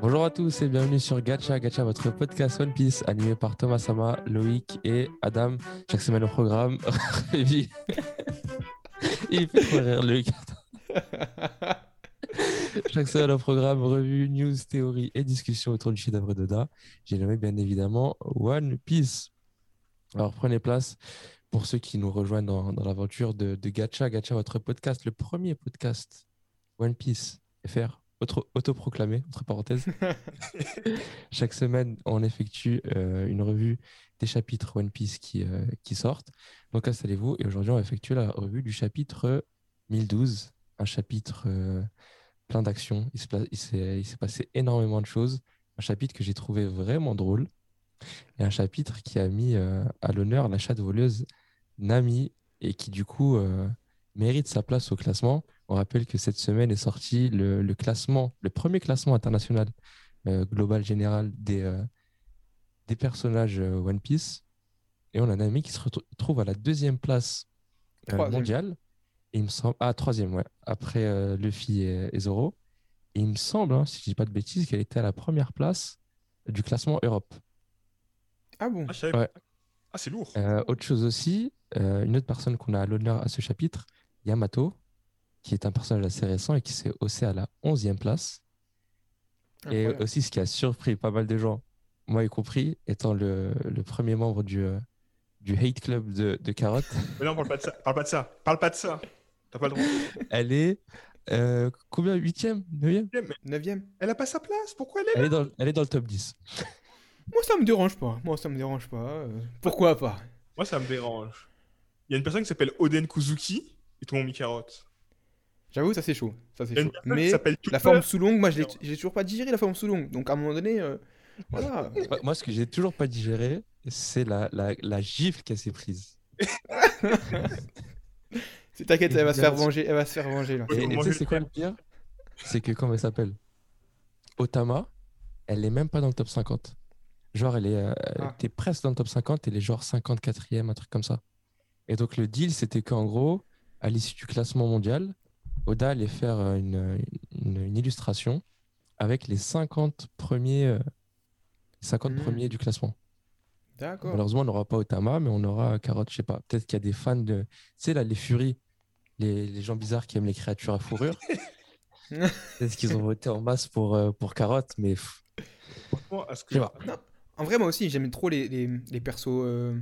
Bonjour à tous et bienvenue sur Gacha Gacha, votre podcast One Piece animé par Thomas Sama, Loïc et Adam. Chaque semaine au programme. Révi. Il fait trop rire Loïc. Chaque semaine au programme, revue, news, théorie et discussion autour du chef-d'œuvre d'Oda. J'ai nommé bien évidemment One Piece. Alors prenez place pour ceux qui nous rejoignent dans, dans l'aventure de, de Gacha Gacha, votre podcast, le premier podcast One Piece FR auto- autoproclamé, entre parenthèses. Chaque semaine, on effectue euh, une revue des chapitres One Piece qui, euh, qui sortent. Donc installez-vous et aujourd'hui, on va effectuer la revue du chapitre 1012, un chapitre euh, plein d'actions. Il s'est passé énormément de choses. Un chapitre que j'ai trouvé vraiment drôle et un chapitre qui a mis à l'honneur la chatte voleuse Nami et qui du coup mérite sa place au classement. On rappelle que cette semaine est sorti le, le classement, le premier classement international euh, global général des, euh, des personnages euh, One Piece. Et on a Nami qui se retrou- trouve à la deuxième place euh, mondiale. Et il me semble... Ah, troisième, ouais. Après euh, Luffy et, et Zoro. Et il me semble, hein, si je dis pas de bêtises, qu'elle était à la première place du classement Europe. Ah bon? Ah, Ouais. Ah, c'est lourd. Euh, autre chose aussi, euh, une autre personne qu'on a à l'honneur à ce chapitre, Yamato, qui est un personnage assez récent et qui s'est haussé à la 11e place. Et aussi, ce qui a surpris pas mal de gens, moi y compris, étant le, le premier membre du, euh, du hate club de, de Carotte, Mais non, parle pas de ça. Parle pas de ça. Parle pas de ça. T'as pas le droit. elle est euh, combien? 8e 9e Mais Neuvième elle a pas sa place. Pourquoi elle est elle là? est, dans, elle est dans le top 10. Moi, ça me dérange pas. Moi, ça me dérange pas. euh, Pourquoi pas? Moi, ça me dérange. Il y a une personne qui s'appelle Oden Kuzuki et tout le monde mis carotte. J'avoue, ça c'est chaud. Ça c'est chaud. Mais la forme sous longue, moi, je l'ai j'ai toujours pas digéré la forme sous longue. Donc à un moment donné, euh, voilà. Moi- Moi, ce que j'ai toujours pas digéré, c'est la, la, la gifle qu'elle s'est prise. T'inquiète, elle va se faire venger. Elle va se faire venger là. Ouais, Et faut et tu sais, c'est quoi le pire? C'est que, comment elle s'appelle? Otama, elle est même pas dans le top 50. Genre, elle est, euh, Ah. t'es presque dans le top 50, elle est genre 54e, un truc comme ça. Et donc, le deal, c'était qu'en gros, à l'issue du classement mondial, Oda allait faire euh, une, une- une illustration avec les 50 premiers, euh, 50 Hmm. premiers du classement. D'accord. Malheureusement, on n'aura pas Otama, mais on aura Carotte, je sais pas. Peut-être qu'il y a des fans de. Tu sais, là, les furies, les, les gens bizarres qui aiment les créatures à fourrure. Peut-être qu'ils ont voté en masse pour, euh, pour Carotte, mais pff, Franchement, à ce que je sais pas. Non, en vrai, moi aussi, j'aime trop les, les, les persos euh,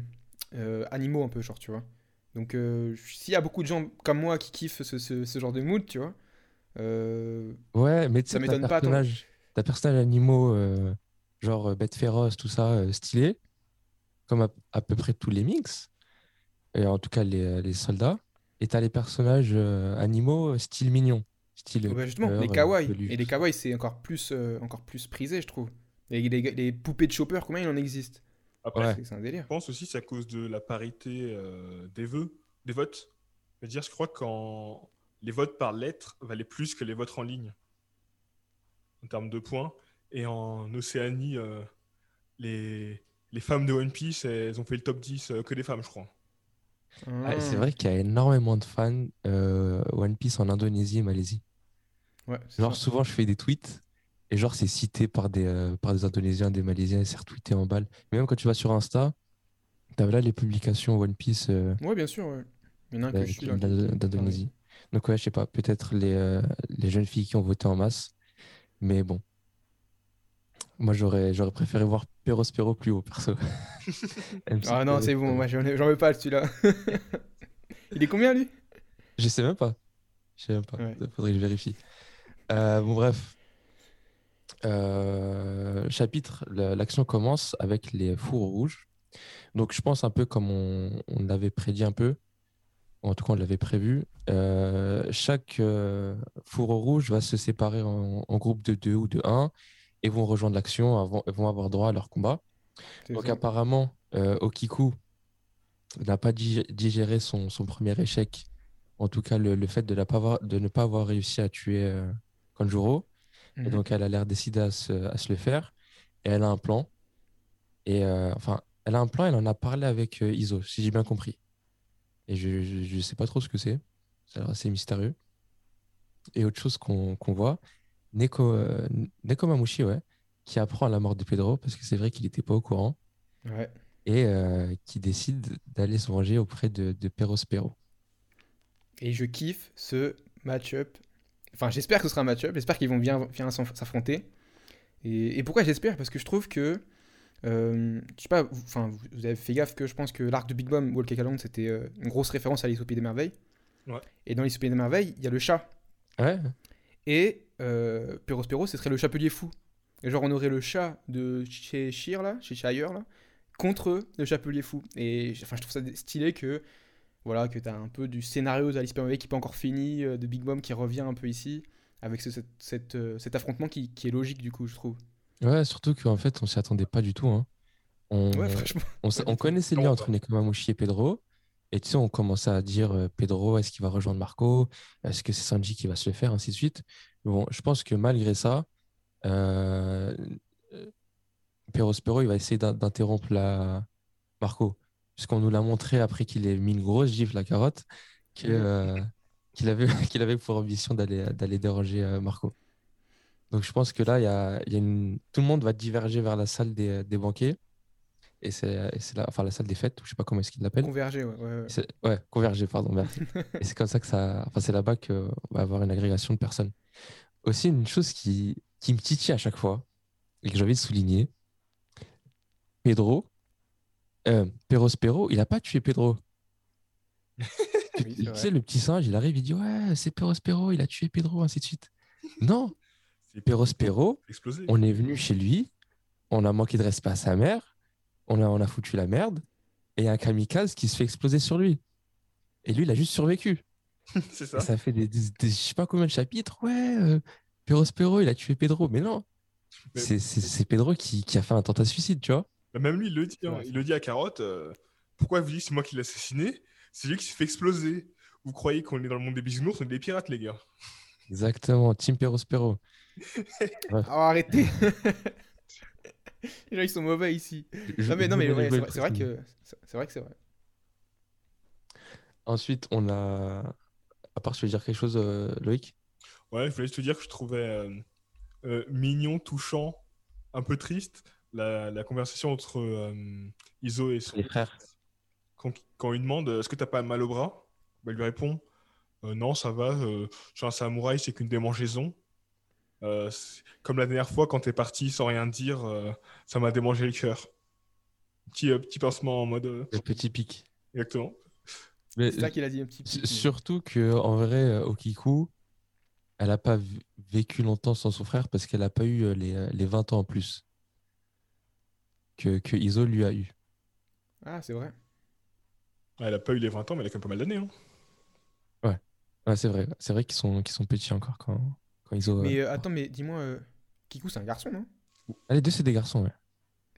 euh, animaux un peu, genre, tu vois. Donc, euh, s'il y a beaucoup de gens comme moi qui kiffent ce, ce, ce genre de mood, tu vois. euh, Ouais, mais tu Ça m'étonne pas, toi. personnage, t'as personnage animaux, euh, genre bêtes féroces, tout ça, stylé, comme à, à peu près tous les mix, et en tout cas les, les soldats. Et t'as les personnages animaux style mignon, style bah, justement, peur, les kawaii. Et les kawaii, c'est encore plus, encore plus prisé, je trouve. Et les, les poupées de chopper, combien il en existe? Après, Ouais. C'est c'est un délire. je pense aussi que c'est à cause de la parité euh, des vœux, des votes. C'est-à-dire, je crois que quand les votes par lettre valaient plus que les votes en ligne en termes de points. Et en Océanie, euh, les, les femmes de One Piece, elles ont fait le top 10 euh, que des femmes, je crois. Ah, c'est Ah. vrai qu'il y a énormément de fans euh, One Piece en Indonésie et Malaisie. Ouais, Genre, ça. souvent, je fais des tweets et genre, c'est cité par des, euh, par des Indonésiens, des Malaisiens, et c'est retweeté en balle. Mais même quand tu vas sur Insta, t'as là les publications One Piece euh, Ouais, bien sûr. ouais. Il y en a un que euh, je suis là. d'Indonésie. Donc, ouais, je sais pas, peut-être les, euh, les jeunes filles qui ont voté en masse. Mais bon. Moi, j'aurais j'aurais préféré voir Perospero plus haut, perso. Ah non, c'est bon, moi j'en veux pas celui-là. il est combien lui? Je sais même pas. Je sais même pas. Ouais. Faudrait que je vérifie. Euh, bon, bref. Euh, chapitre, la- l'action commence avec les fours rouges. Donc, je pense un peu comme on, on l'avait prédit un peu, en tout cas, on l'avait prévu. Euh, chaque euh, four rouge va se séparer en, en groupe de deux ou de un et vont rejoindre l'action, avant- vont avoir droit à leur combat. Donc apparemment, euh, Okiku n'a pas dig- digéré son, son premier échec, en tout cas le, le fait de, la pas avoir- de ne pas avoir réussi à tuer euh, Et Mhm. donc elle a l'air décidée à se, à se le faire. Et elle a un plan. Et euh, enfin, elle a un plan, elle en a parlé avec euh, Iso, si j'ai bien compris. Et je ne sais pas trop ce que c'est. Ça a l'air assez mystérieux. et autre chose qu'on voit, Neko, euh, Neko Mamushi, ouais, qui apprend la mort de Pedro, parce que c'est vrai qu'il n'était pas au courant, Ouais. et euh, qui décide d'aller se venger auprès de, de Perospero. Et je kiffe ce match-up. Enfin, j'espère que ce sera un match-up. J'espère qu'ils vont bien, bien s'affronter. Et, et pourquoi j'espère? Parce que je trouve que. euh, je sais pas, vous, enfin, vous vous avez fait gaffe que je pense que l'arc de Big Mom, Walk Calhoun, c'était euh, une grosse référence à l'Isopie des Merveilles. Ouais. Et dans l'Isopie des Merveilles, il y a le chat. Ouais, Et euh, Perospero, ce serait le chapelier fou. Et genre, on aurait le chat de chez Shire, là, chez Shire, là, contre le chapelier fou. Et enfin, je trouve ça stylé que, voilà, que t'as un peu du scénario d'Alice qui n'est pas encore fini, euh, de Big Mom qui revient un peu ici, avec ce- cette- cette, euh, cet affrontement qui, qui est logique, du coup, je trouve. ouais, surtout qu'en fait, on s'y attendait pas du tout. hein. On, Ouais, franchement. on, connaissait le lien entre Neko Mamushi et Pedro, et tu sais, on commençait à dire euh, Pedro, est-ce qu'il va rejoindre Marco? Est-ce que c'est Sanji qui va se le faire, ainsi de suite. Bon, je pense que malgré ça, euh, Perospero, il va essayer d'in- d'interrompre la Marco, puisqu'on nous l'a montré après qu'il ait mis une grosse gifle la carotte, Mhm. euh, qu'il avait, qu'il avait pour ambition d'aller déranger euh, Marco. Donc je pense que là, il y a, il y a une... tout le monde va diverger vers la salle des, des banquets, et c'est la, enfin, la salle des fêtes, je sais pas comment est-ce qu'il l'appelle. Converger, ouais. ouais, ouais. Converger, pardon, merci. Et c'est comme ça que ça. Enfin, c'est là-bas qu'on va avoir une agrégation de personnes. Aussi, une chose qui, qui me titille à chaque fois, et que j'ai envie de souligner, Pedro, euh, Perospero, il n'a pas tué Pedro. Tu- Oui, sais, le petit singe, il arrive, il dit Ouais, c'est Perospero, il a tué Pedro, ainsi de suite. Non, C'est Perospero, explosé. on est venu chez lui, on a manqué de respect à sa mère, on a, on a foutu la merde, et il y a un kamikaze qui se fait exploser sur lui. Et lui, il a juste survécu. c'est Et ça. ça fait des, des- des- je sais pas combien de chapitres. Ouais, euh, Perospero, il a tué Pedro. Mais non, c'est c'est- c'est Pedro qui, qui a fait un tentative de suicide, tu vois. Bah, même lui, il le dit. hein. Il le dit à Carotte. euh, pourquoi vous dites c'est moi qui l'ai assassiné? C'est lui qui s'est fait exploser. Vous croyez qu'on est dans le monde des bisounours? On est des pirates, les gars. Exactement, Team Perospero. Oh, arrêtez Les gens, ils sont mauvais ici. Je- Non, mais, non, je mais ouais, c'est vrai, que c'est vrai que c'est vrai. Ensuite, on a. À part, tu veux dire quelque chose, euh, Loïc? Ouais, je voulais juste te dire que je trouvais euh, euh, mignon, touchant, un peu triste la, la conversation entre euh, Iso et son Les frères. Quand, quand il demande Est-ce que t'as pas mal au bras? Bah, Il lui répond Euh, Non, ça va, euh, je suis un samouraï, c'est qu'une démangeaison. Euh, comme la dernière fois, quand t'es parti sans rien dire, euh, ça m'a démangé le cœur. Petit, euh, petit pincement en mode. euh, Le petit pic. exactement. Mais C'est ça qu'il a dit un petit peu. surtout que en vrai, Okiku, elle n'a pas vécu longtemps sans son frère parce qu'elle n'a pas eu les, les 20 ans en plus que, que Iso lui a eu. Ah, c'est vrai. Elle a pas eu les 20 ans, mais elle a quand même pas mal d'années. hein. Ouais, c'est vrai, c'est vrai qu'ils sont, qu'ils sont petits encore quand, quand Iso. Mais euh, euh, attends, mais dis-moi, euh, Kiku, c'est un garçon, non? Ah, les deux, c'est des garçons, ouais.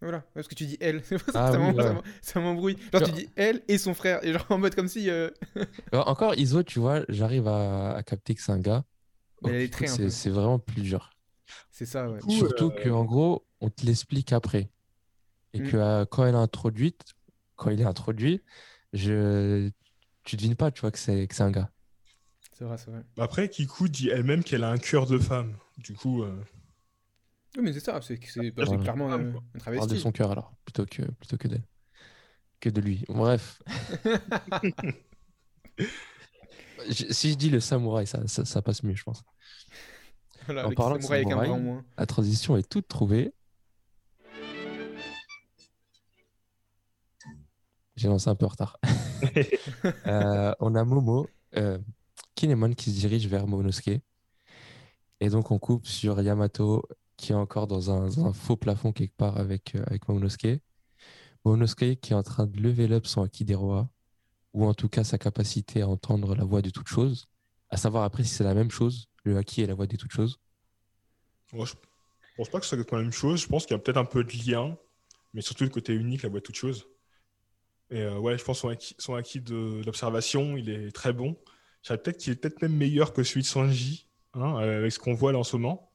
Voilà, parce que tu dis elle, Ah ça, oui, ouais. ça m'embrouille. Genre, tu dis elle et son frère, et genre en mode comme si. euh, encore, Iso, tu vois, j'arrive à, à capter que c'est un gars. Mais elle est Okiku, très un peu. c'est vraiment plus dur. C'est ça, ouais. coup, Surtout euh, que en gros, on te l'explique après. Et Mm. que euh, quand elle est introduite, quand il est introduit, je... tu devines pas, tu vois, que c'est que c'est un gars. C'est vrai, c'est vrai. Après, Kiku dit elle-même qu'elle a un cœur de femme. Du coup, euh, Oui, mais c'est ça, c'est c'est Ah, clairement quoi. un On parle de travesti. son cœur alors, plutôt que, plutôt que d'elle. Que de lui. Bref. Je- si je dis le samouraï, ça, ça, ça passe mieux, je pense. Voilà, En parlant de samouraï avec un bras en samouraï, moins. La transition est toute trouvée. J'ai lancé un peu en retard. Euh, on a Momo, euh, Kinemon qui se dirige vers Momonosuke. Et donc on coupe sur Yamato qui est encore dans un, dans un faux plafond quelque part avec, euh, avec Momonosuke. Momonosuke qui est en train de lever up son Haki des rois, ou en tout cas sa capacité à entendre la voix de toute chose. À savoir après si c'est la même chose, le Haki et la voix de toute chose. moi, je pense pas que ce soit la même chose. Je pense qu'il y a peut-être un peu de lien, mais surtout le côté unique, la voix de toute chose. Et euh, ouais, je pense son acquis, son acquis de l'observation, il est très bon. Je dirais peut-être qu'il est peut-être même meilleur que celui de Sanji, hein, euh, avec ce qu'on voit là en ce moment.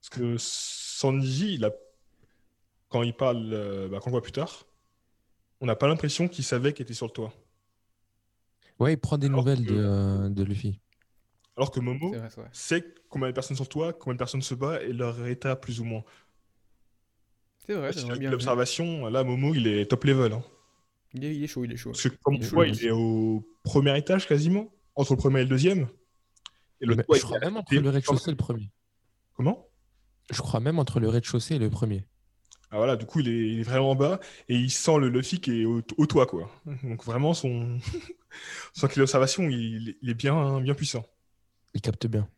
Parce que Sanji, il a... quand il parle, euh, bah, quand on le voit plus tard, on n'a pas l'impression qu'il savait qu'il était sur le toit. Ouais, il prend des Alors nouvelles que- de, euh, de Luffy. Alors que Momo C'est vrai, sait combien de personnes sont toi, combien de personnes se battent et leur état plus ou moins. C'est vrai, c'est bien l'observation, là, Momo, il est top level. hein. Il est, il est chaud, il est chaud. Parce que comme Il est il au premier étage quasiment, entre le premier et le deuxième. Et le Mais toit, je crois même entre le rez-de-chaussée et le premier. Comment? Je crois même entre le rez-de-chaussée et le premier. Ah voilà, du coup, il est, il est vraiment bas et il sent le Luffy qui est au, au toit, quoi. Donc vraiment, son, son kill d'observation, il, il est bien, bien puissant. Il capte bien.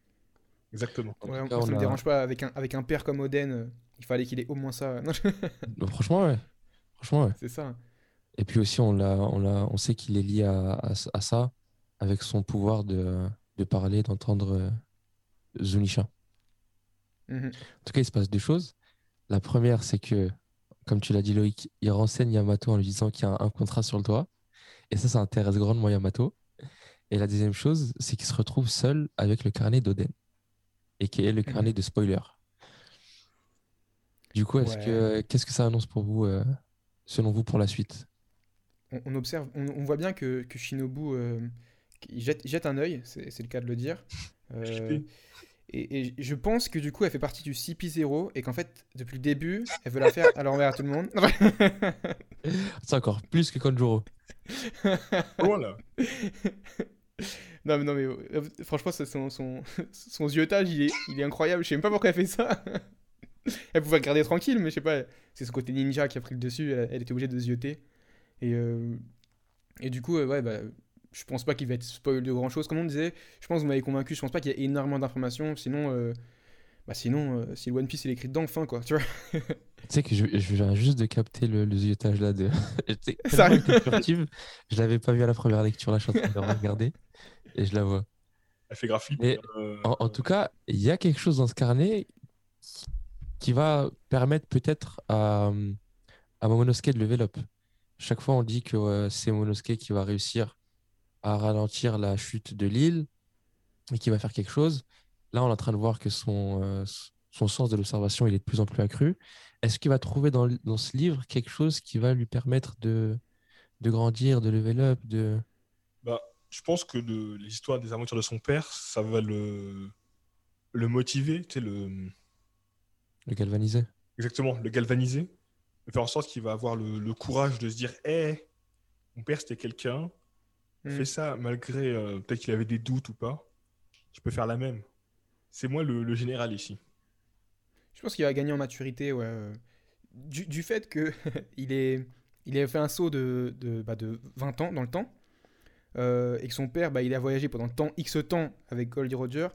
Exactement. Ouais, cas, ça on me a- dérange pas. Avec un, avec un père comme Oden, euh, il fallait qu'il ait au moins ça. Non, Non, Franchement, ouais. Franchement, ouais. c'est ça. Et puis aussi, on, l'a, on, l'a, on sait qu'il est lié à, à- à ça avec son pouvoir de, de parler, d'entendre euh, Zunisha. Mhm. En tout cas, il se passe deux choses. La première, c'est que, comme tu l'as dit, Loïc, il renseigne Yamato en lui disant qu'il y a un, contrat sur le toit. Et ça, ça intéresse grandement Yamato. Et la deuxième chose, c'est qu'il se retrouve seul avec le carnet d'Oden. Et qui est le carnet de spoiler. Du coup, est-ce Ouais. que, qu'est-ce que ça annonce pour vous, euh, selon vous, pour la suite? On, on observe, on, on voit bien que, que Shinobu euh, il jette, il jette un œil, c'est c'est le cas de le dire. Euh, et, et je pense que du coup, elle fait partie du CP0 et qu'en fait, depuis le début, elle veut la faire à l'envers à tout le monde. C'est encore plus que Konjuro. Voilà. non, mais, non, mais euh, franchement, son, son, son ziotage, il est, il est incroyable. Je sais même pas pourquoi elle fait ça. elle pouvait regarder tranquille, mais je sais pas. C'est ce côté ninja qui a pris le dessus. Elle, elle était obligée de zioter. Et, euh, et du coup, euh, ouais, bah, je pense pas qu'il va être spoil de grand chose. Comme on disait, je pense que vous m'avez convaincu. Je pense pas qu'il y ait énormément d'informations. Sinon, euh, bah, sinon euh, si le One Piece il est écrit dedans, fin quoi. Tu vois Tu sais que je, je viens juste de capter le, le ziotage là de. Été furtive, je l'avais pas vu à la première lecture, là je suis en train de regarder et je la vois. Elle fait Mais euh, En, en tout cas, il y a quelque chose dans ce carnet qui va permettre peut-être à, à Momonosuke de level up. Chaque fois, on dit que euh, c'est Momonosuke qui va réussir à ralentir la chute de l'île et qui va faire quelque chose. Là, on est en train de voir que son, euh, son sens de l'observation il est de plus en plus accru. Est-ce qu'il va trouver dans, dans ce livre quelque chose qui va lui permettre de, de grandir, de level up, de... bah, je pense que le- l'histoire des aventures de son père, ça va le, le motiver, le, le galvaniser? exactement, le galvaniser, de faire en sorte qu'il va avoir le, le courage de se dire Hé, mon père c'était quelqu'un, Mm. fait ça malgré euh, peut-être qu'il avait des doutes ou pas, je peux faire la même. C'est moi le, le général ici. Je pense qu'il va gagner en maturité, ouais. euh, Du, du fait que il est, il a fait un saut de, de, bah, de 20 ans dans le temps, euh, et que son père, bah, il a voyagé pendant tant X temps avec Goldie Roger,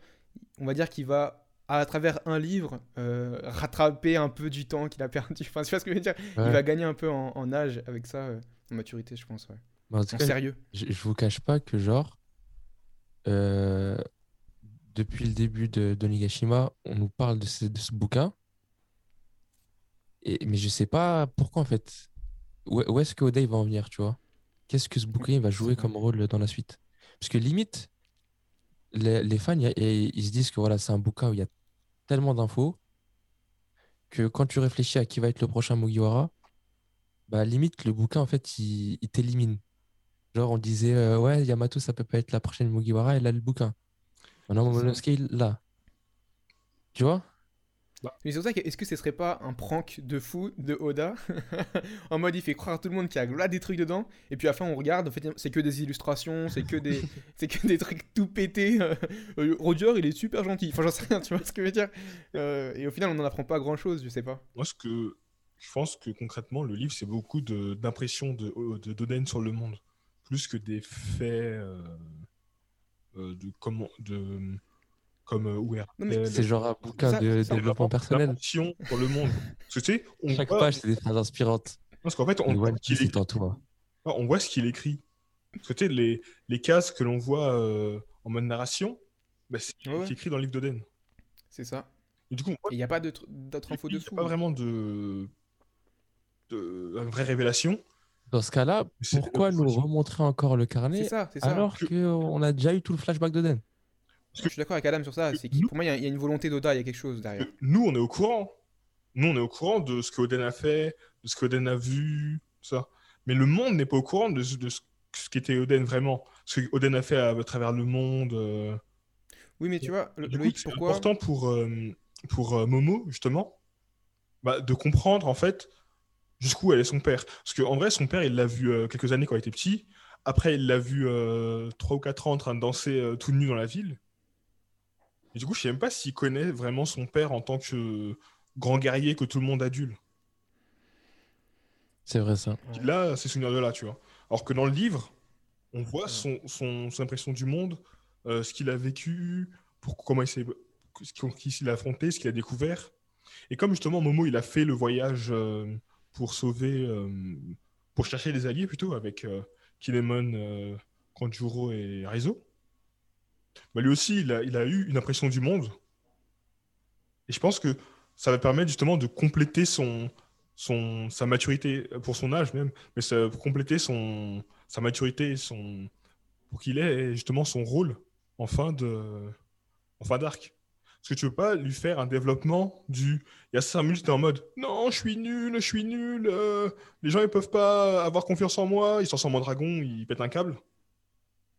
on va dire qu'il va, à travers un livre, euh, rattraper un peu du temps qu'il a perdu. Enfin, tu vois ce que je veux dire? Ouais. Il va gagner un peu en, en âge avec ça, euh, en maturité, je pense, ouais. Mais en tout En cas, sérieux. je, je vous cache pas que genre euh, depuis le début de d'Onigashima, on nous parle de ce, de ce bouquin. Et, mais je sais pas pourquoi en fait. Où, où est-ce que Oda il va en venir, tu vois? Qu'est-ce que ce bouquin il va jouer comme rôle dans la suite? Parce que limite, les, les fans, y a- y- ils se disent que voilà, c'est un bouquin où il y a tellement d'infos que quand tu réfléchis à qui va être le prochain Mugiwara, bah limite, le bouquin en fait, il, il t'élimine. Genre, on disait, euh, ouais, Yamato, ça peut pas être la prochaine Mugiwara, elle a le bouquin. Maintenant. Momonosuke, l'a. Tu vois? Mais c'est pour ça que, est-ce que ce serait pas un prank de fou de Oda En mode, il fait croire à tout le monde qu'il y a là des trucs dedans, et puis à la fin, on regarde, en fait, c'est que des illustrations, c'est que des, c'est que des trucs tout pétés. Euh, Roger, il est super gentil. Enfin, j'en sais rien, tu vois ce que je veux dire Euh, Et au final, on n'en apprend pas grand-chose, je sais pas. Moi, ce que je pense que concrètement, le livre, c'est beaucoup de- d'impressions de, de, d'Oden sur le monde, plus que des faits euh, euh, de comment de comme euh, Non, Raphaël, C'est genre un bouquin ça- de ça, développement personnel. sur le monde. Parce que tu sais, on Chaque voit- page, c'est des phrases inspirantes. parce qu'en fait, on Et voit qu'il écrit. en toi. on voit ce qu'il écrit. Parce que tu sais, les, les cases que l'on voit euh, en mode narration, bah, c'est Ouais, écrit dans le livre d'Oden. C'est ça. Et du coup, on il n'y a pas d'autres infos qu'il de n'y a pas vraiment de, de une vraie révélation. Dans ce cas-là, pourquoi nous remontrer encore le C'est carnet ça, c'est ça. alors Que- qu'on a déjà eu tout le flashback d'Oden? Je suis d'accord avec Adam sur ça. que C'est pour moi, il y, a- il y a une volonté d'Oda, il y a quelque chose derrière. Nous, on est au courant. Nous, on est au courant de ce qu'Oden a fait, de ce qu'Oden a vu, tout ça. Mais le monde n'est pas au courant de, ce- de ce, ce qu'était Oden vraiment. Ce qu'Oden a fait à, à travers le monde. euh. Oui, mais tu vois, Loïc, c'est pourquoi important pour, euh, pour euh, Momo, justement, bah, de comprendre, en fait, jusqu'où allait son père. Parce qu'en vrai, son père, il l'a vu quelques années quand il était petit. Après, il l'a vu euh, 3 ou 4 ans en train de danser tout nu dans la ville. Et du coup, je sais même pas s'il connaît vraiment son père en tant que grand guerrier que tout le monde adule. C'est vrai ça. Ouais. Il a ces souvenirs-là, tu vois. Alors que dans le livre, on voit son, son, son impression du monde, euh, ce qu'il a vécu, pour, comment il s'est qui s'il a affronté, ce qu'il a découvert. Et comme justement Momo, il a fait le voyage euh, pour sauver, euh, pour chercher des alliés plutôt, avec euh, Kinemon, euh, Kanjuro et Reizo, bah, lui aussi, il a, il a eu une impression du monde. Et je pense que ça va permettre justement de compléter son, son, sa maturité, euh, pour son âge même, mais ça, pour compléter son, sa maturité, son, pour qu'il ait justement son rôle en fin de, en fin d'arc. Parce que tu veux pas lui faire un développement du. Il y a 5 minutes, t'es en mode Non, je suis nul, je suis nul, euh, les gens ils peuvent pas avoir confiance en moi, il se transforme en dragon, il pète un câble.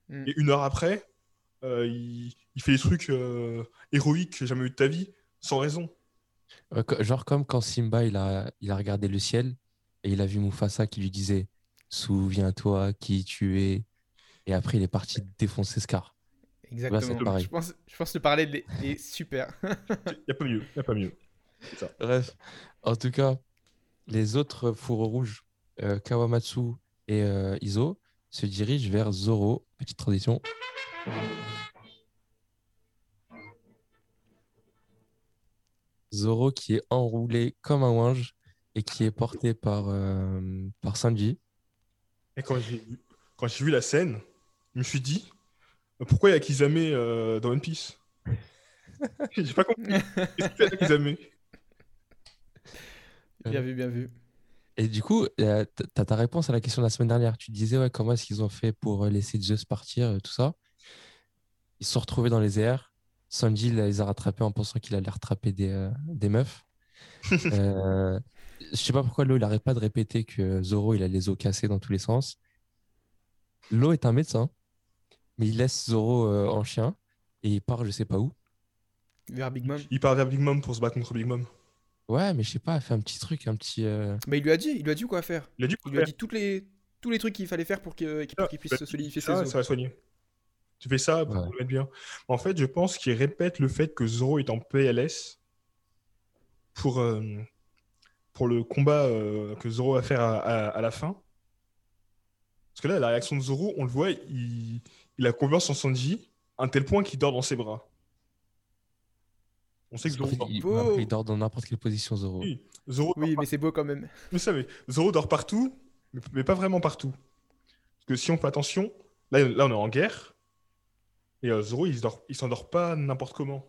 Mm. Et une heure après, il, il fait des trucs euh, héroïques que j'ai jamais eu de ta vie, sans raison. Euh, Genre comme quand Simba il a, il a regardé le ciel et il a vu Mufasa qui lui disait Souviens-toi qui tu es. Et après il est parti défoncer Scar. Exactement. pareil. je, pense, je pense que le parallèle est, super. Il n'y a pas mieux, il a pas mieux. Bref, en tout cas, les autres fourreaux rouges, euh, Kawamatsu et euh, Izo, se dirigent vers Zoro. Petite tradition. Zoro qui est enroulé comme un ouinge et qui est porté par, euh, par Sanji. Et quand j'ai vu, quand j'ai vu la scène, je me suis dit, pourquoi il y a Kizame euh, dans One Piece? J'ai pas compris. Qu'est-ce qu'il fait Kizame? Bien vu, bien vu. Et du coup, euh, t- t'as ta réponse à la question de la semaine dernière. Tu disais, ouais, comment est-ce qu'ils ont fait pour euh, laisser Zeus partir, euh, tout ça? Ils se sont retrouvés dans les airs. Sanji il les a rattrapés en pensant qu'il allait rattraper des, euh, des meufs. Euh, je sais pas pourquoi Lo, il arrête pas de répéter que Zoro, il a les os cassés dans tous les sens. Lo est un médecin, mais il laisse Zoro euh, en chien et il part je sais pas où. Vers Big Mom. Il part vers Big Mom pour se battre contre Big Mom. Ouais, mais je sais pas, fait un petit truc, un petit... euh, Mais il lui a dit, il lui a dit quoi faire? Il a dit, Il lui a dit toutes les, tous les trucs qu'il fallait faire pour que- pour qu'il puisse se solidifier ses os. ça va soigner. Tu fais ça pour Ouais. le mettre bien. En fait, je pense qu'il répète le fait que Zoro est en PLS pour, euh, pour le combat euh, que Zoro va faire à, à- à la fin. Parce que là, la réaction de Zoro, on le voit, il, il a confiance en Sanji à un tel point qu'il dort dans ses bras. On sait que Zoro il, dort. il- beau. après, il dort dans n'importe quelle position, Zoro. Oui, Zoro dort Oui, mais c'est beau quand même. Vous savez, Zoro dort partout, mais, pas vraiment partout. Parce que si on fait attention, là, là on est en guerre, et euh, Zoro, il, se dort- il s'endort pas n'importe comment.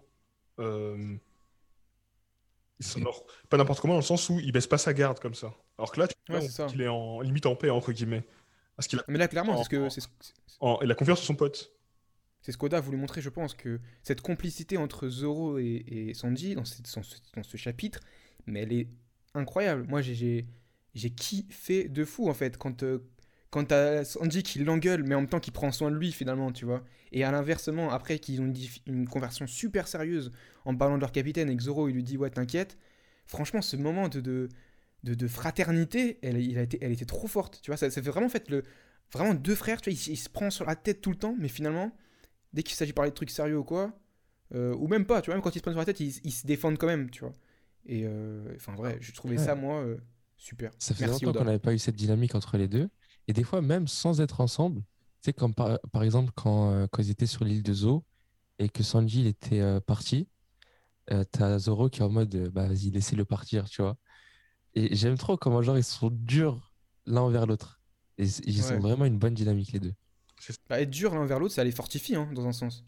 Euh, il s'endort pas n'importe comment dans le sens où il baisse pas sa garde comme ça. Alors que là, tu vois, qu'il est en limite en paix, entre guillemets. Parce qu'il a, Mais là, clairement, En- c'est ce que c'est ce- en- il a confiance en son pote. C'est ce qu'Oda voulait montrer, je pense, que cette complicité entre Zoro et, et Sanji dans, dans ce, chapitre, mais elle est incroyable. Moi, j'ai- kiffé de fou, en fait, quand, euh, quand t'as Sanji qui l'engueule, mais en même temps qui prend soin de lui, finalement, tu vois. Et à l'inversement, après qu'ils ont une, une conversation super sérieuse en parlant de leur capitaine et que Zoro, il lui dit, ouais, t'inquiète. Franchement, ce moment de, de, de, fraternité, elle, il a été, elle était trop forte, tu vois. Ça, fait vraiment, en fait, le, vraiment deux frères, tu vois, ils se prennent sur la tête tout le temps, mais finalement, dès qu'il s'agit de parler de trucs sérieux ou quoi, euh, ou même pas, tu vois, même quand ils se prennent sur la tête, ils, ils se défendent quand même, tu vois. Et euh, enfin, vrai, je trouvais Ouais. ça, moi, euh, super. Ça fait Merci, longtemps qu'on n'avait pas eu cette dynamique entre les deux. Et des fois, même sans être ensemble, tu sais, comme par, par exemple quand, euh, quand ils étaient sur l'île de Zo et que Sanji il était euh, parti, euh, t'as Zoro qui est en mode bah, vas-y, laissez-le partir, tu vois. Et j'aime trop comment, genre, ils sont durs l'un envers l'autre. Et ils Ouais. ont vraiment une bonne dynamique, les deux. Bah, être dur l'un vers l'autre, ça les fortifie, hein, dans un sens.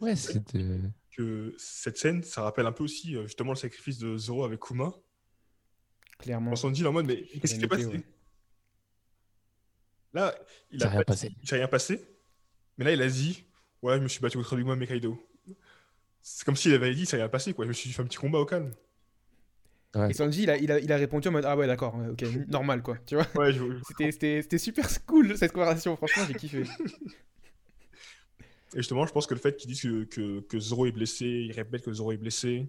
Ouais, c'est de... Que cette scène, ça rappelle un peu aussi euh, justement le sacrifice de Zoro avec Kuma. Clairement. Quand Sanji il est en mode, mais qu'est-ce qui s'est passé ouais. Là, il Ça a rien pas- passé. il s'est rien passé. Mais là, il a dit Ouais, je me suis battu contre Big Mom et Kaido. C'est comme s'il avait dit Ça s'est rien passé, quoi. Je me suis fait un petit combat au calme. Ouais. Et Sanji, il a, il, a, il a répondu en mode Ah ouais, d'accord, ouais, ok, normal, quoi. Tu vois Ouais, je, C'était- C'était c'était super cool, cette conversation, franchement, j'ai kiffé. Et justement, je pense que le fait qu'ils disent que, que, que Zoro est blessé, ils répètent que Zoro est blessé,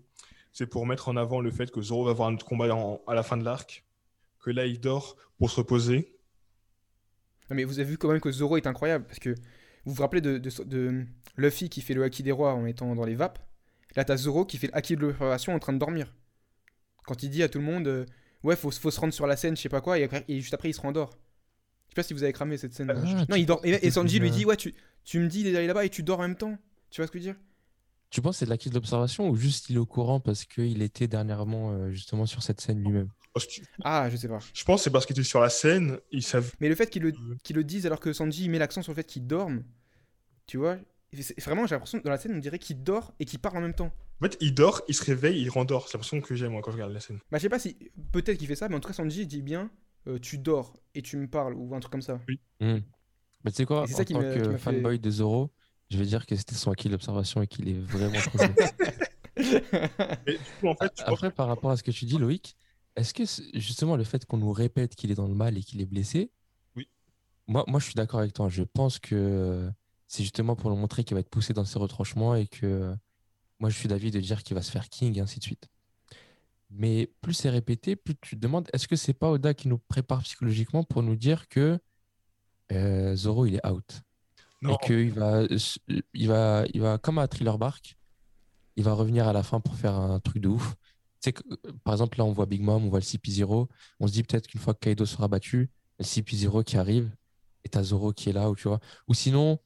c'est pour mettre en avant le fait que Zoro va avoir un combat en- à la fin de l'arc, que là il dort pour se reposer. Non, mais vous avez vu quand même que Zoro est incroyable parce que vous vous rappelez de, de, de Luffy qui fait le haki des rois en étant dans les vapes? Là, t'as Zoro qui fait le haki de l'opération en train de dormir. Quand il dit à tout le monde, euh, ouais, faut, faut se rendre sur la scène, je sais pas quoi, et, après- et juste après il se rendort. Je sais pas si vous avez cramé cette scène. Ah, non, il dort. Et, Sanji lui dit, ouais, tu, tu me dis d'aller là-bas et tu dors en même temps. Tu vois ce que je veux dire? Tu penses que c'est de la crise d'observation ou juste il est au courant parce qu'il était dernièrement euh, justement sur cette scène lui-même? Que- Ah, je sais pas. Je pense que c'est parce qu'il était sur la scène, ils savent. Mais le fait qu'il le, qu'il le dise alors que Sanji met l'accent sur le fait qu'il dorme, tu vois, vraiment j'ai l'impression que dans la scène on dirait qu'il dort et qu'il parle en même temps. En fait, il dort, il se réveille, il rendort. C'est l'impression que j'ai moi quand je regarde la scène. Bah je sais pas si peut-être qu'il fait ça, mais en tout cas Sanji dit bien euh, tu dors et tu me parles ou un truc comme ça. Hmm. Bah, tu sais quoi, en ça qui tant qui que fait- fanboy de Zoro, je vais dire que c'était son acquis d'observation et qu'il est vraiment trop bon. Mais du coup, en fait, je pense Après, par rapport à ce que tu dis, Loïc, est-ce que justement le fait qu'on nous répète qu'il est dans le mal et qu'il est blessé, Oui. moi, moi je suis d'accord avec toi. Je pense que c'est justement pour nous montrer qu'il va être poussé dans ses retranchements et que euh, moi je suis d'avis de dire qu'il va se faire king et ainsi de suite. Mais plus c'est répété, plus tu te demandes est-ce que c'est pas Oda qui nous prépare psychologiquement pour nous dire que euh, Zoro il est out? Non, et qu'il va, il va, il va, comme à Thriller Bark, il va revenir à la fin pour faire un truc de ouf. Sais que, euh, par exemple, là, on voit Big Mom, on voit le CP0. On se dit peut-être qu'une fois que Kaido sera battu, le CP0 qui arrive et t'as Zoro qui est là, ou tu vois. Ou sinon,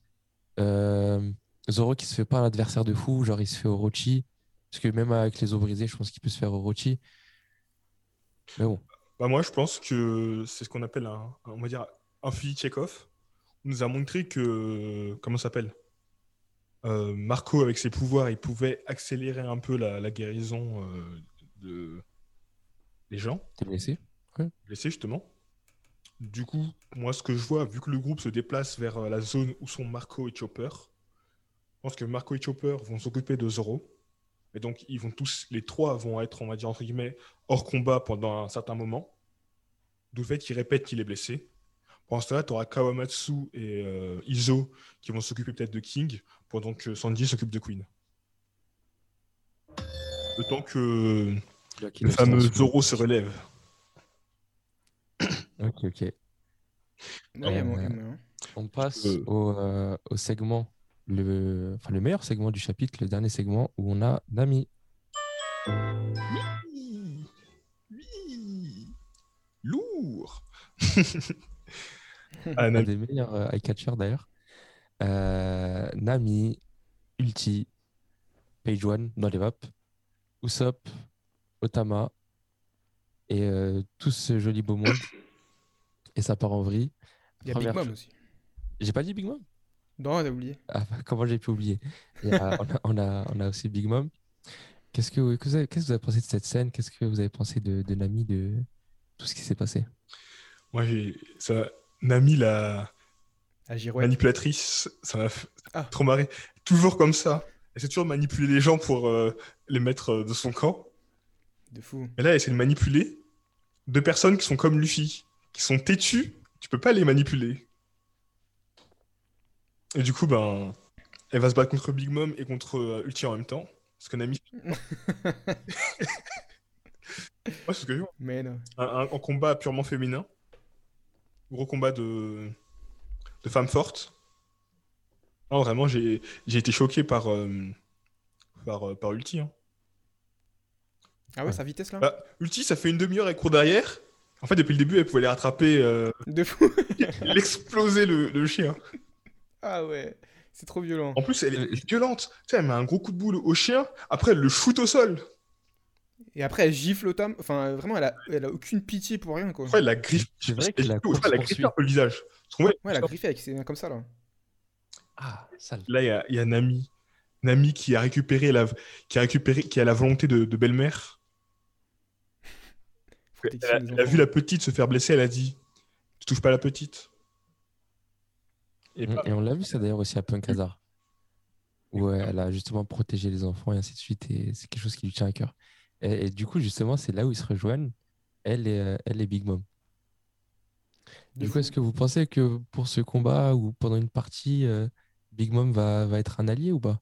euh, Zoro qui se fait pas un adversaire de fou, genre il se fait Orochi. Parce que même avec les os brisés, je pense qu'il peut se faire Orochi. Mais bon. Bah moi, je pense que c'est ce qu'on appelle un, on va dire, un fusil Chekhov. On nous a montré que, comment ça s'appelle? Euh, Marco, avec ses pouvoirs, il pouvait accélérer un peu la, la guérison euh, de des gens T'es blessé blessés, justement. Du coup, moi, ce que je vois, vu que le groupe se déplace vers euh, la zone où sont Marco et Chopper, je pense que Marco et Chopper vont s'occuper de Zoro. Et donc, ils vont tous, les trois vont être, on va dire, entre guillemets, hors combat pendant un certain moment. D'où le fait qu'il répète qu'il est blessé. Pendant ce temps-là, tu auras Kawamatsu et euh, Izo qui vont s'occuper peut-être de King, pendant que Sanji s'occupe de Queen. Le temps que le fameux Zoro se relève. Ok, ok. Ouais, Euh, moyen. On passe Euh. au, euh, au segment, le, enfin, le meilleur segment du chapitre, le dernier segment où on a Nami. Oui, oui, lourd. un des meilleurs euh, eye-catchers d'ailleurs. Euh, Nami, Ulti, Page One dans les vapes, Usopp, Otama et euh, tout ce joli beau monde. Et ça part en vrille. Il y a Big Mom aussi. J'ai pas dit Big Mom? Non, t'as oublié. Ah, Comment j'ai pu oublier? A- on, a, on, a, on a aussi Big Mom. Qu'est-ce que, vous avez, qu'est-ce que vous avez pensé de cette scène? Qu'est-ce que vous avez pensé de, de Nami, de tout ce qui s'est passé? Moi, j'ai ça. Nami, la manipulatrice, ça m'a fait Ah. trop marrer. Toujours comme ça. Elle essaie toujours de manipuler les gens pour euh, les mettre euh, de son camp. De fou. Et là, elle essaie de manipuler deux personnes qui sont comme Luffy, qui sont têtues. Tu peux pas les manipuler. Et du coup, ben, elle va se battre contre Big Mom et contre euh, Ulti en même temps. Parce que Nami. Ouais, c'est ce que je vois. Mais non. un, un- un combat purement féminin. Gros combat de, de femmes fortes. Non, vraiment, j'ai j'ai été choqué par, euh, par, euh, par Ulti. hein. Ah ouais, Ouais. sa vitesse là Bah, Ulti, ça fait une demi-heure, elle court derrière. En fait, depuis le début, elle pouvait les rattraper, euh, De fou. l'exploser le, le chien. Ah ouais. C'est trop violent. En plus, elle est violente. Tu sais, elle met un gros coup de boule au chien. Après, elle le shoot au sol. Et après, elle gifle Otam. Enfin, vraiment, elle a, elle a aucune pitié pour rien, quoi. Après, elle la griffe. C'est vrai elle- qu'elle a griffé course-poursuite- un peu le visage. Ouais, elle a griffé avec ses mains comme ça, là. Ah, sale. Là, il y a, y a Nami. Nami qui a récupéré la, qui a récupéré, qui a la volonté de, de belle-mère. Elle, a- elle a vu la petite se faire blesser, elle a dit Tu touches pas la petite? Et Mm, Et on l'a vu ça d'ailleurs aussi à Punk Hazard. Où elle a justement protégé les enfants et ainsi de suite. Et c'est quelque chose qui lui tient à cœur. Et, et du coup, justement, c'est là où ils se rejoignent, elle et, euh, elle et Big Mom. Du coup, est-ce que vous pensez que pour ce combat ou pendant une partie, euh, Big Mom va, va être un allié ou pas?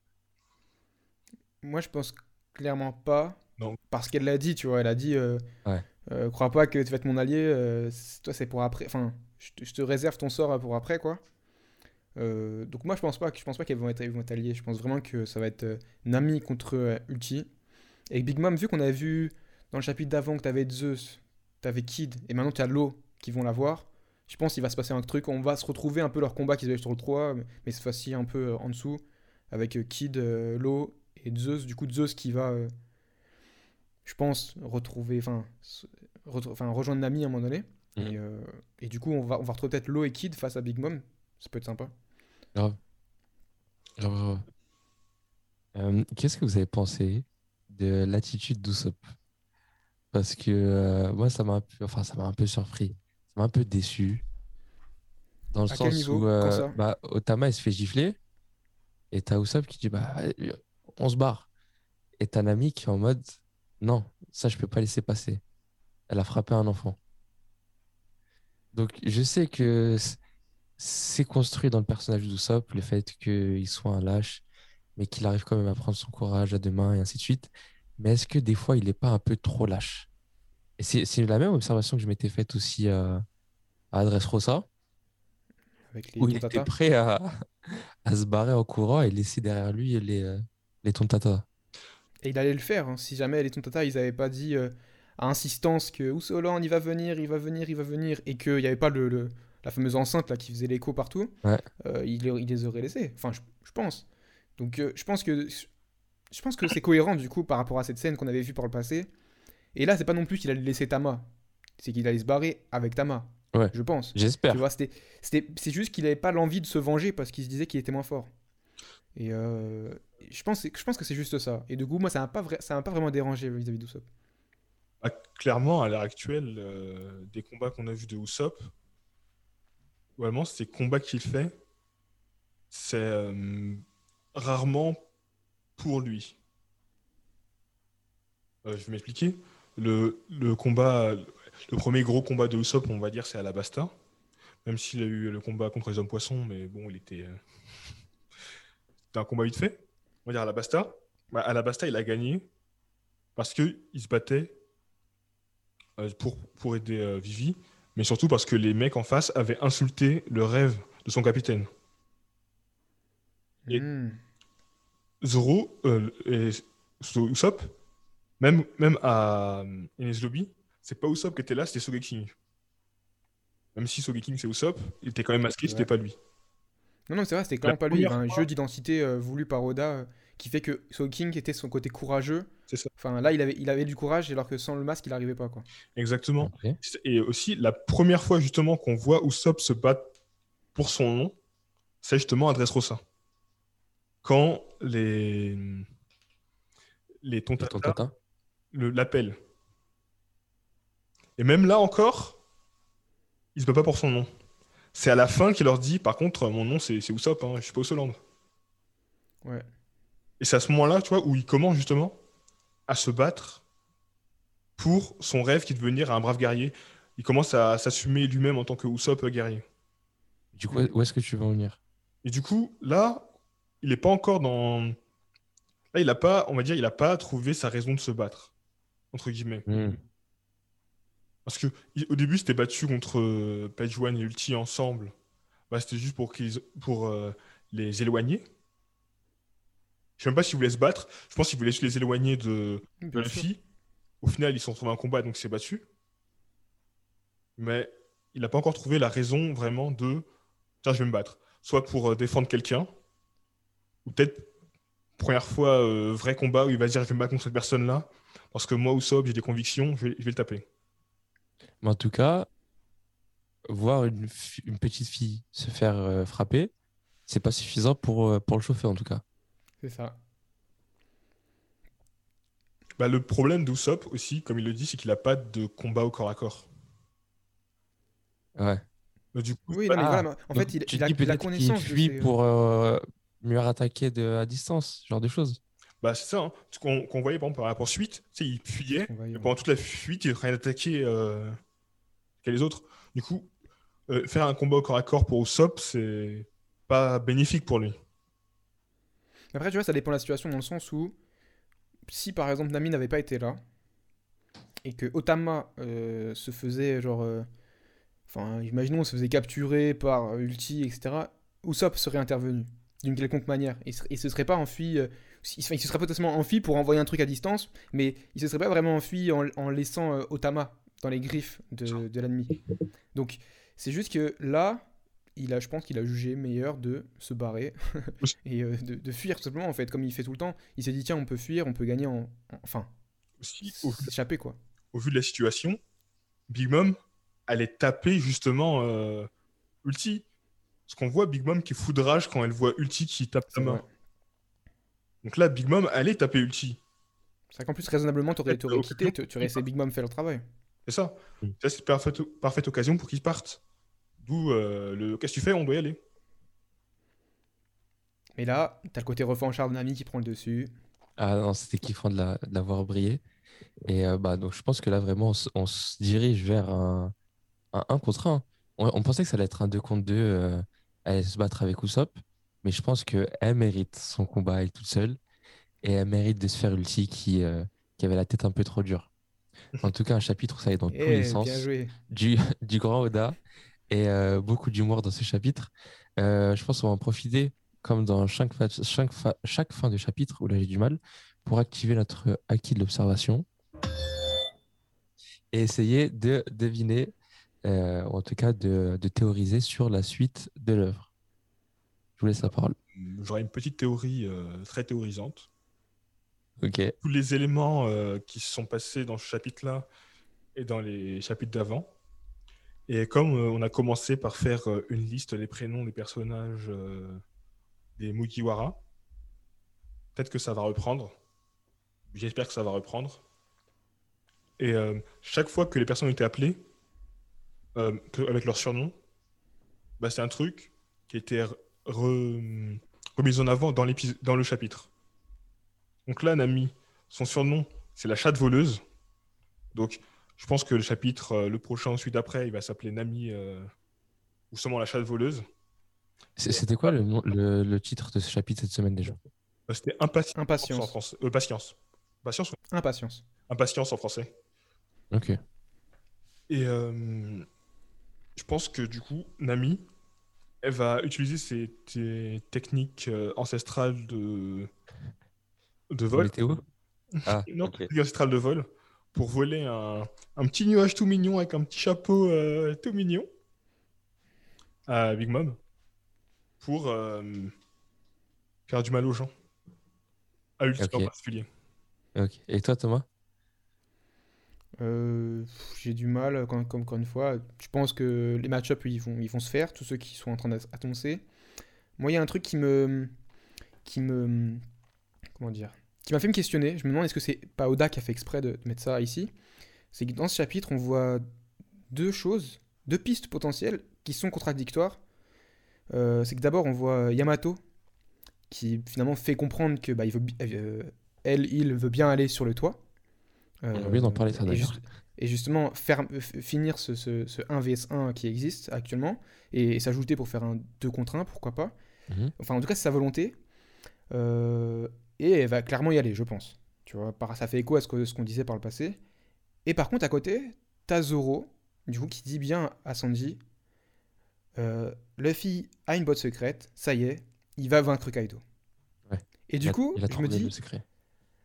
Moi, je pense clairement pas. Non. Parce qu'elle l'a dit, tu vois. Elle a dit euh, Ouais. euh, Crois pas que tu vas être mon allié. euh, toi, c'est pour après. Enfin, je te réserve ton sort pour après, quoi. Euh, donc, moi, je pense pas, que- je pense pas qu'elles vont être, vont être alliées. Je pense vraiment que ça va être euh, Nami contre euh, Ulti. Et Big Mom, vu qu'on avait vu dans le chapitre d'avant que t'avais Zeus, t'avais Kid, et maintenant tu as Lo qui vont la voir. Je pense qu'il va se passer un truc. On va se retrouver un peu leur combat qu'ils avaient sur le 3, mais mais cette fois-ci un peu euh, en dessous, avec Kid, Lo et Zeus. Du coup, Zeus qui va, je pense, retrouver, enfin, rejoindre Nami à un moment donné. Et, euh, et du coup, on va, on va retrouver peut-être Lo et Kid face à Big Mom. Ça peut être sympa. Grave. Grave, grave. Euh, qu'est-ce que vous avez pensé de l'attitude d'Usopp? Parce que euh, moi, ça m'a un peu, enfin, ça m'a un peu surpris. Ça m'a un peu déçu. Dans le À sens niveau? où euh, bah, Otama, il se fait gifler. Et t'as Usopp qui dit, bah, euh, on se barre. Et t'as Nami qui est en mode, non, ça, je peux pas laisser passer. Elle a frappé un enfant. Donc, je sais que c- c'est construit dans le personnage d'Usopp, le fait qu'il soit un lâche, mais qu'il arrive quand même à prendre son courage à deux mains et ainsi de suite. Mais est-ce que des fois, il n'est pas un peu trop lâche? Et c'est c'est la même observation que je m'étais faite aussi à, à Dressrosa, Avec les où il était prêt à, à se barrer en courant et laisser derrière lui les, euh, les Tontata. Et il allait le faire, hein, si jamais les Tontata, ils avaient pas dit euh, à insistance que Oussolan, il va venir, il va venir, il va venir, et qu'il n'y avait pas le, le- la fameuse enceinte là qui faisait l'écho partout, Ouais. euh, il, les- il les aurait laissés. Enfin, je, je pense. Donc, euh, je pense que je pense que c'est cohérent du coup par rapport à cette scène qu'on avait vue par le passé. Et là, c'est pas non plus qu'il allait laisser Tama, c'est qu'il allait se barrer avec Tama. Ouais. Je pense. J'espère. Tu vois, c'était, c'était, c'est juste qu'il avait pas l'envie de se venger parce qu'il se disait qu'il était moins fort. Et euh, je, pense, je pense que c'est juste ça. Et du coup, moi, ça m'a pas, ça m'a pas vraiment dérangé vis-à-vis d'Usopp. Ah, clairement, à l'heure actuelle, euh, des combats qu'on a vus de Usopp, vraiment, ces combats qu'il fait, c'est euh, rarement pour lui. Euh, je vais m'expliquer. Le, le combat, le premier gros combat de Usopp, on va dire, c'est à la Basta. Même s'il a eu le combat contre les hommes poissons, mais bon, il était. euh, C'était un combat vite fait. On va dire à la Basta. Bah, à la Basta, il a gagné parce qu'il se battait pour, pour aider Vivi, mais surtout parce que les mecs en face avaient insulté le rêve de son capitaine. Et- Hmm. Zoro euh, et Usopp, même, même à euh, Ines Lobby, c'est pas Usopp qui était là, c'était Sogeking. Même si Sogeking c'est Usopp, il était quand même masqué, c'était pas lui. Non, non, c'est vrai, c'était clairement pas lui. Il y avait un jeu d'identité euh, voulu par Oda euh, qui fait que Soul King était son côté courageux. C'est ça. Enfin, là, il avait, il avait du courage, alors que sans le masque, il arrivait pas, quoi. Exactement. Et aussi, la première fois justement qu'on voit Usopp se battre pour son nom, c'est justement à Dressrosa. Quand les, les Tontata Tontata. le- l'appellent. Et même là encore, il se bat pas pour son nom. C'est à la fin qu'il leur dit, par contre, mon nom c'est c'est Usopp, hein, je suis pas Usoland. Ouais. Et c'est à ce moment-là, tu vois, où il commence justement à se battre pour son rêve qui est de devenir un brave guerrier. Il commence à s'assumer lui-même en tant que Usopp guerrier. Du coup, où est-ce que tu veux en venir? Et du coup, là, il n'est pas encore dans. Là, il a pas, on va dire, il a pas trouvé sa raison de se battre, entre guillemets. Hmm. Parce que au début, c'était battu contre euh, Page One et Ulti ensemble. Bah, c'était juste pour qu'ils, pour euh, les éloigner. Je sais même pas s'ils voulaient se battre. Je pense qu'ils voulaient juste les éloigner de, de. Luffy. Au final, ils se sont retrouvés un combat, donc il s'est battu. Mais il n'a pas encore trouvé la raison vraiment de tiens, je vais me battre. Soit pour euh, défendre quelqu'un, ou peut-être première fois euh, vrai combat où il va se dire je vais me battre contre cette personne-là, parce que moi, Usopp, j'ai des convictions, je vais, je vais le taper. Mais en tout cas, voir une petite fille se faire euh, frapper, c'est pas suffisant pour, euh, pour le chauffer en tout cas. C'est ça. Bah, le problème d'Usopp aussi, comme il le dit, c'est qu'il n'a pas de combat au corps à corps. Ouais. Donc, du coup, Oui, non, mais Ah, voilà, mais en fait, il, il a, dis il a peut-être qu'il connaissance de fuit ses- pour euh, mieux attaquer de, à distance, ce genre de choses. bah, c'est ça. hein. Ce qu'on voyait par exemple, par la poursuite, il fuyait, et pendant toute la fuite, il est en train d'attaquer euh, les autres. Du coup, euh, faire un combat au corps à corps pour Usopp, c'est pas bénéfique pour lui. Après, tu vois, ça dépend de la situation dans le sens où si par exemple Nami n'avait pas été là et que Otama euh, se faisait genre. euh, Enfin, imaginons, se faisait capturer par euh, Ulti, etc. Usopp serait intervenu d'une quelconque manière. Il, se- serait pas enfui. euh, il, se- il se serait potentiellement enfui pour envoyer un truc à distance, mais il se serait pas vraiment enfui en, en laissant euh, Otama dans les griffes de, de l'ennemi. Donc, c'est juste que là, il a, je pense qu'il a jugé meilleur de se barrer et euh, de, de fuir tout simplement en fait, comme il fait tout le temps. Il s'est dit tiens, on peut fuir, on peut gagner en, en- enfin, Aussi, au, s'échapper quoi. au vu de la situation, Big Mom allait taper justement euh, Ulti. Parce qu'on voit Big Mom qui de rage quand elle voit Ulti qui tape sa main. vrai. Donc là, Big Mom allait taper Ulti. C'est vrai qu'en plus raisonnablement, t'aurais, Ouais, t'aurais au- quitté, tu tu aurais laissé Big Mom faire le travail. C'est ça. Mm. Ça, c'est une parfaite, parfaite occasion pour qu'ils partent. D'où euh, le qu'est-ce que tu fais On doit y aller. Mais là, t'as le côté revanchard de Nami qui prend le dessus. Ah non, c'était kiffant de la, de la voir briller. Et euh, bah, donc, je pense que là, vraiment, on, se- on se dirige vers un, un 1 contre 1. On, on pensait que ça allait être un 2 contre 2, euh, elle allait se battre avec Usopp. Mais je pense qu'elle mérite son combat elle toute seule. Et elle mérite de se faire ulti qui, euh, qui avait la tête un peu trop dure. En tout cas, un chapitre où ça allait dans tous Eh, les sens. bien joué. du, du grand Oda et euh, beaucoup d'humour dans ce chapitre. Euh, je pense qu'on va en profiter, comme dans chaque, fa- chaque, fa- chaque fin de chapitre, où là j'ai du mal, pour activer notre acquis de l'observation et essayer de deviner, euh, ou en tout cas de, de théoriser sur la suite de l'œuvre. Je vous laisse la parole. J'aurais une petite théorie très théorisante. Ok. Tous les éléments qui se sont passés dans ce chapitre-là et dans les chapitres d'avant. Et comme euh, on a commencé par faire euh, une liste des prénoms des personnages euh, des Mugiwara, peut-être que ça va reprendre. J'espère que ça va reprendre. Et chaque fois que les personnes été appelées, avec leur surnom, bah, c'est un truc qui était re- re- remis en avant dans, dans le chapitre. Donc là, Nami, son surnom, c'est la chatte voleuse. Donc, je pense que le chapitre, euh, le prochain, ensuite après, il va s'appeler Nami euh, ou seulement la chatte voleuse. C'était quoi le, nom- le, le titre de ce chapitre cette semaine déjà? Euh, C'était impatience. Impatience. En français. Euh, patience. Patience ou Impatience. impatience en français. Ok. Et euh, je pense que du coup, Nami, elle va utiliser ses, techniques euh, ancestrales de, de vol. Météo? Ah, Non, ok. technique ancestrale de vol pour voler un, un petit nuage tout mignon avec un petit chapeau euh, tout mignon à Big Mom pour euh, faire du mal aux gens. À Ulti en particulier. ok. Et toi, Thomas? Euh, j'ai du mal, comme, comme encore une fois. Je pense que les match-ups, ils vont, ils vont se faire, tous ceux qui sont en train d'annoncer. Moi, il y a un truc qui me. qui me. comment dire? Qui m'a fait me questionner. Je me demande est-ce que c'est pas Oda qui a fait exprès de, de mettre ça ici? C'est que dans ce chapitre, on voit deux choses, deux pistes potentielles qui sont contradictoires. Euh, c'est que d'abord, on voit Yamato qui finalement fait comprendre que bah, il veut, bi- euh, elle, il veut bien aller sur le toit. On a oublié d'en parler, ça, et d'ailleurs. juste- et justement, faire, finir ce, ce, ce 1 vs 1 qui existe actuellement et, s'ajouter pour faire un 2 contre 1, pourquoi pas. Mhm. Enfin, en tout cas, c'est sa volonté. Euh, et elle va clairement y aller, je pense. Tu vois, ça fait écho à ce qu'on disait par le passé. Et par contre, à côté, t'as Zoro, du coup, qui dit bien à Sanji euh, Luffy a une botte secrète, ça y est, il va vaincre Kaido. Ouais. Et du a- coup, il a je me dis,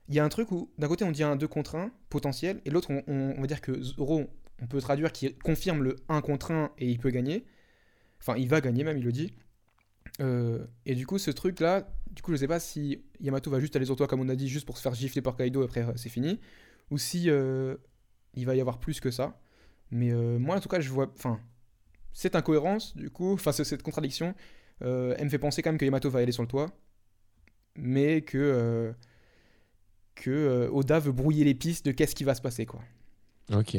il y a un truc où, d'un côté, on dit un 2 contre 1 potentiel, et l'autre, on, on- on va dire que Zoro, on peut traduire qui confirme le 1 contre 1 et il peut gagner. Enfin, il va gagner même, il le dit. Euh, et du coup, ce truc-là, du coup, je sais pas si Yamato va juste aller sur toi, comme on a dit, juste pour se faire gifler par Kaido, après euh, c'est fini, ou si euh, il va y avoir plus que ça. Mais euh, moi, en tout cas, je vois. Enfin, cette incohérence, du coup, enfin, ce- cette contradiction, euh, elle me fait penser quand même que Yamato va aller sur le toit, mais que. euh, que euh, Oda veut brouiller les pistes de qu'est-ce qui va se passer, quoi. Ok.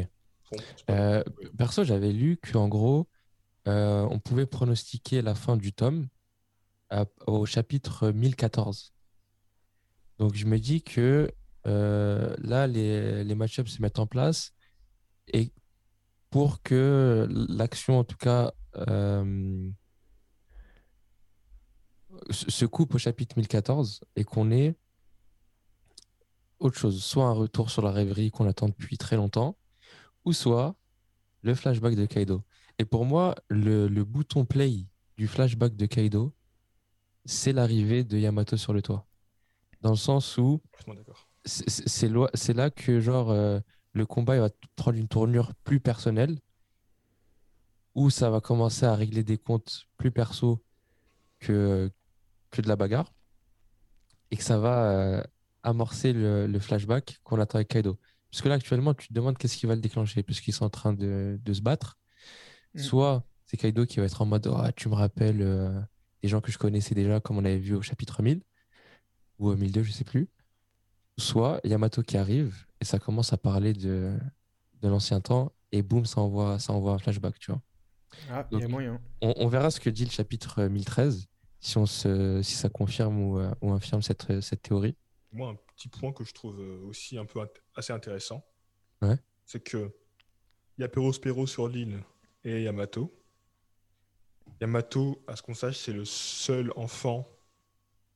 Euh, perso, j'avais lu qu'en gros, euh, on pouvait pronostiquer la fin du tome au chapitre 1014. Donc, je me dis que euh, là, les, les match-ups se mettent en place et pour que l'action, en tout cas, euh, se se coupe au chapitre 1014 et qu'on ait autre chose, soit un retour sur la rêverie qu'on attend depuis très longtemps, ou soit le flashback de Kaido. Et pour moi, le, le bouton play du flashback de Kaido, c'est l'arrivée de Yamato sur le toit. Dans le sens où c'est là que genre euh, le combat il va prendre une tournure plus personnelle où ça va commencer à régler des comptes plus perso que, que de la bagarre et que ça va euh, amorcer le, le flashback qu'on attend avec Kaido. Parce que là actuellement tu te demandes qu'est-ce qui va le déclencher puisqu'ils sont en train de, de se battre. Mm. Soit c'est Kaido qui va être en mode Ah, tu me rappelles euh, des gens que je connaissais déjà comme on avait vu au chapitre 1000 ou au 1002 je sais plus soit Yamato qui arrive et ça commence à parler de, de l'ancien temps et boum, ça envoie, ça envoie un flashback, tu vois. Ah, il y a Donc- moyen. On, on verra ce que dit le chapitre euh, 1013, si, on se, si ça confirme ou, euh, ou infirme cette, euh, cette théorie. Moi, un petit point que je trouve euh, aussi un peu int- assez intéressant, Ouais. c'est que il y a Perospero sur l'île et Yamato. Yamato, à ce qu'on sache, c'est le seul enfant,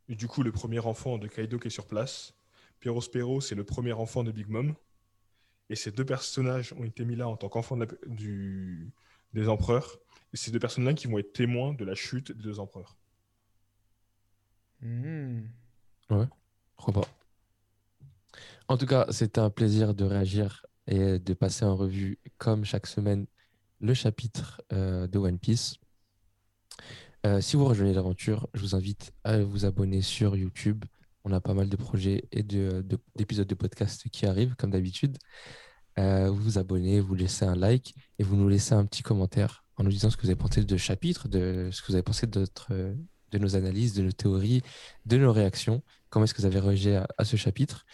et du coup le premier enfant de Kaido qui est sur place. Perospero, c'est le premier enfant de Big Mom. Et ces deux personnages ont été mis là en tant qu'enfants de la- du- des empereurs. Et ces deux personnes-là qui vont être témoins de la chute des deux empereurs. Hmm. Pourquoi pas. En tout cas, c'était un plaisir de réagir et de passer en revue, comme chaque semaine, le chapitre euh, de One Piece. Euh, si vous rejoignez l'aventure, je vous invite à vous abonner sur YouTube. On a pas mal de projets et de- de- d'épisodes de, podcast qui arrivent, comme d'habitude. Euh, vous vous abonnez, vous laissez un like et vous nous laissez un petit commentaire en nous disant ce que vous avez pensé de chapitre, de ce que vous avez pensé de, de nos analyses, de nos théories, de nos réactions. Comment est-ce que vous avez réagi à, à ce chapitre?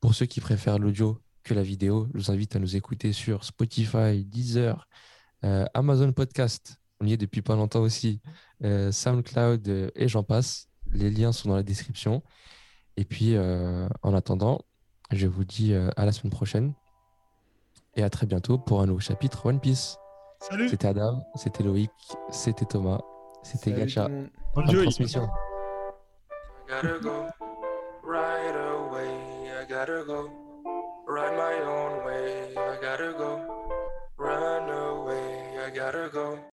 Pour ceux qui préfèrent l'audio que la vidéo, je vous invite à nous écouter sur Spotify, Deezer, euh, Amazon Podcast. On y est depuis pas longtemps aussi. euh, SoundCloud euh, et j'en passe. Les liens sont dans la description. Et puis, euh, en attendant, je vous dis euh, à la semaine prochaine et à très bientôt pour un nouveau chapitre One Piece. Salut C'était Adam, c'était Loïc, c'était Thomas, c'était Gacha. Bonne transmission. gotta go right away. I gotta go ride my own way. I gotta go run away. I gotta go.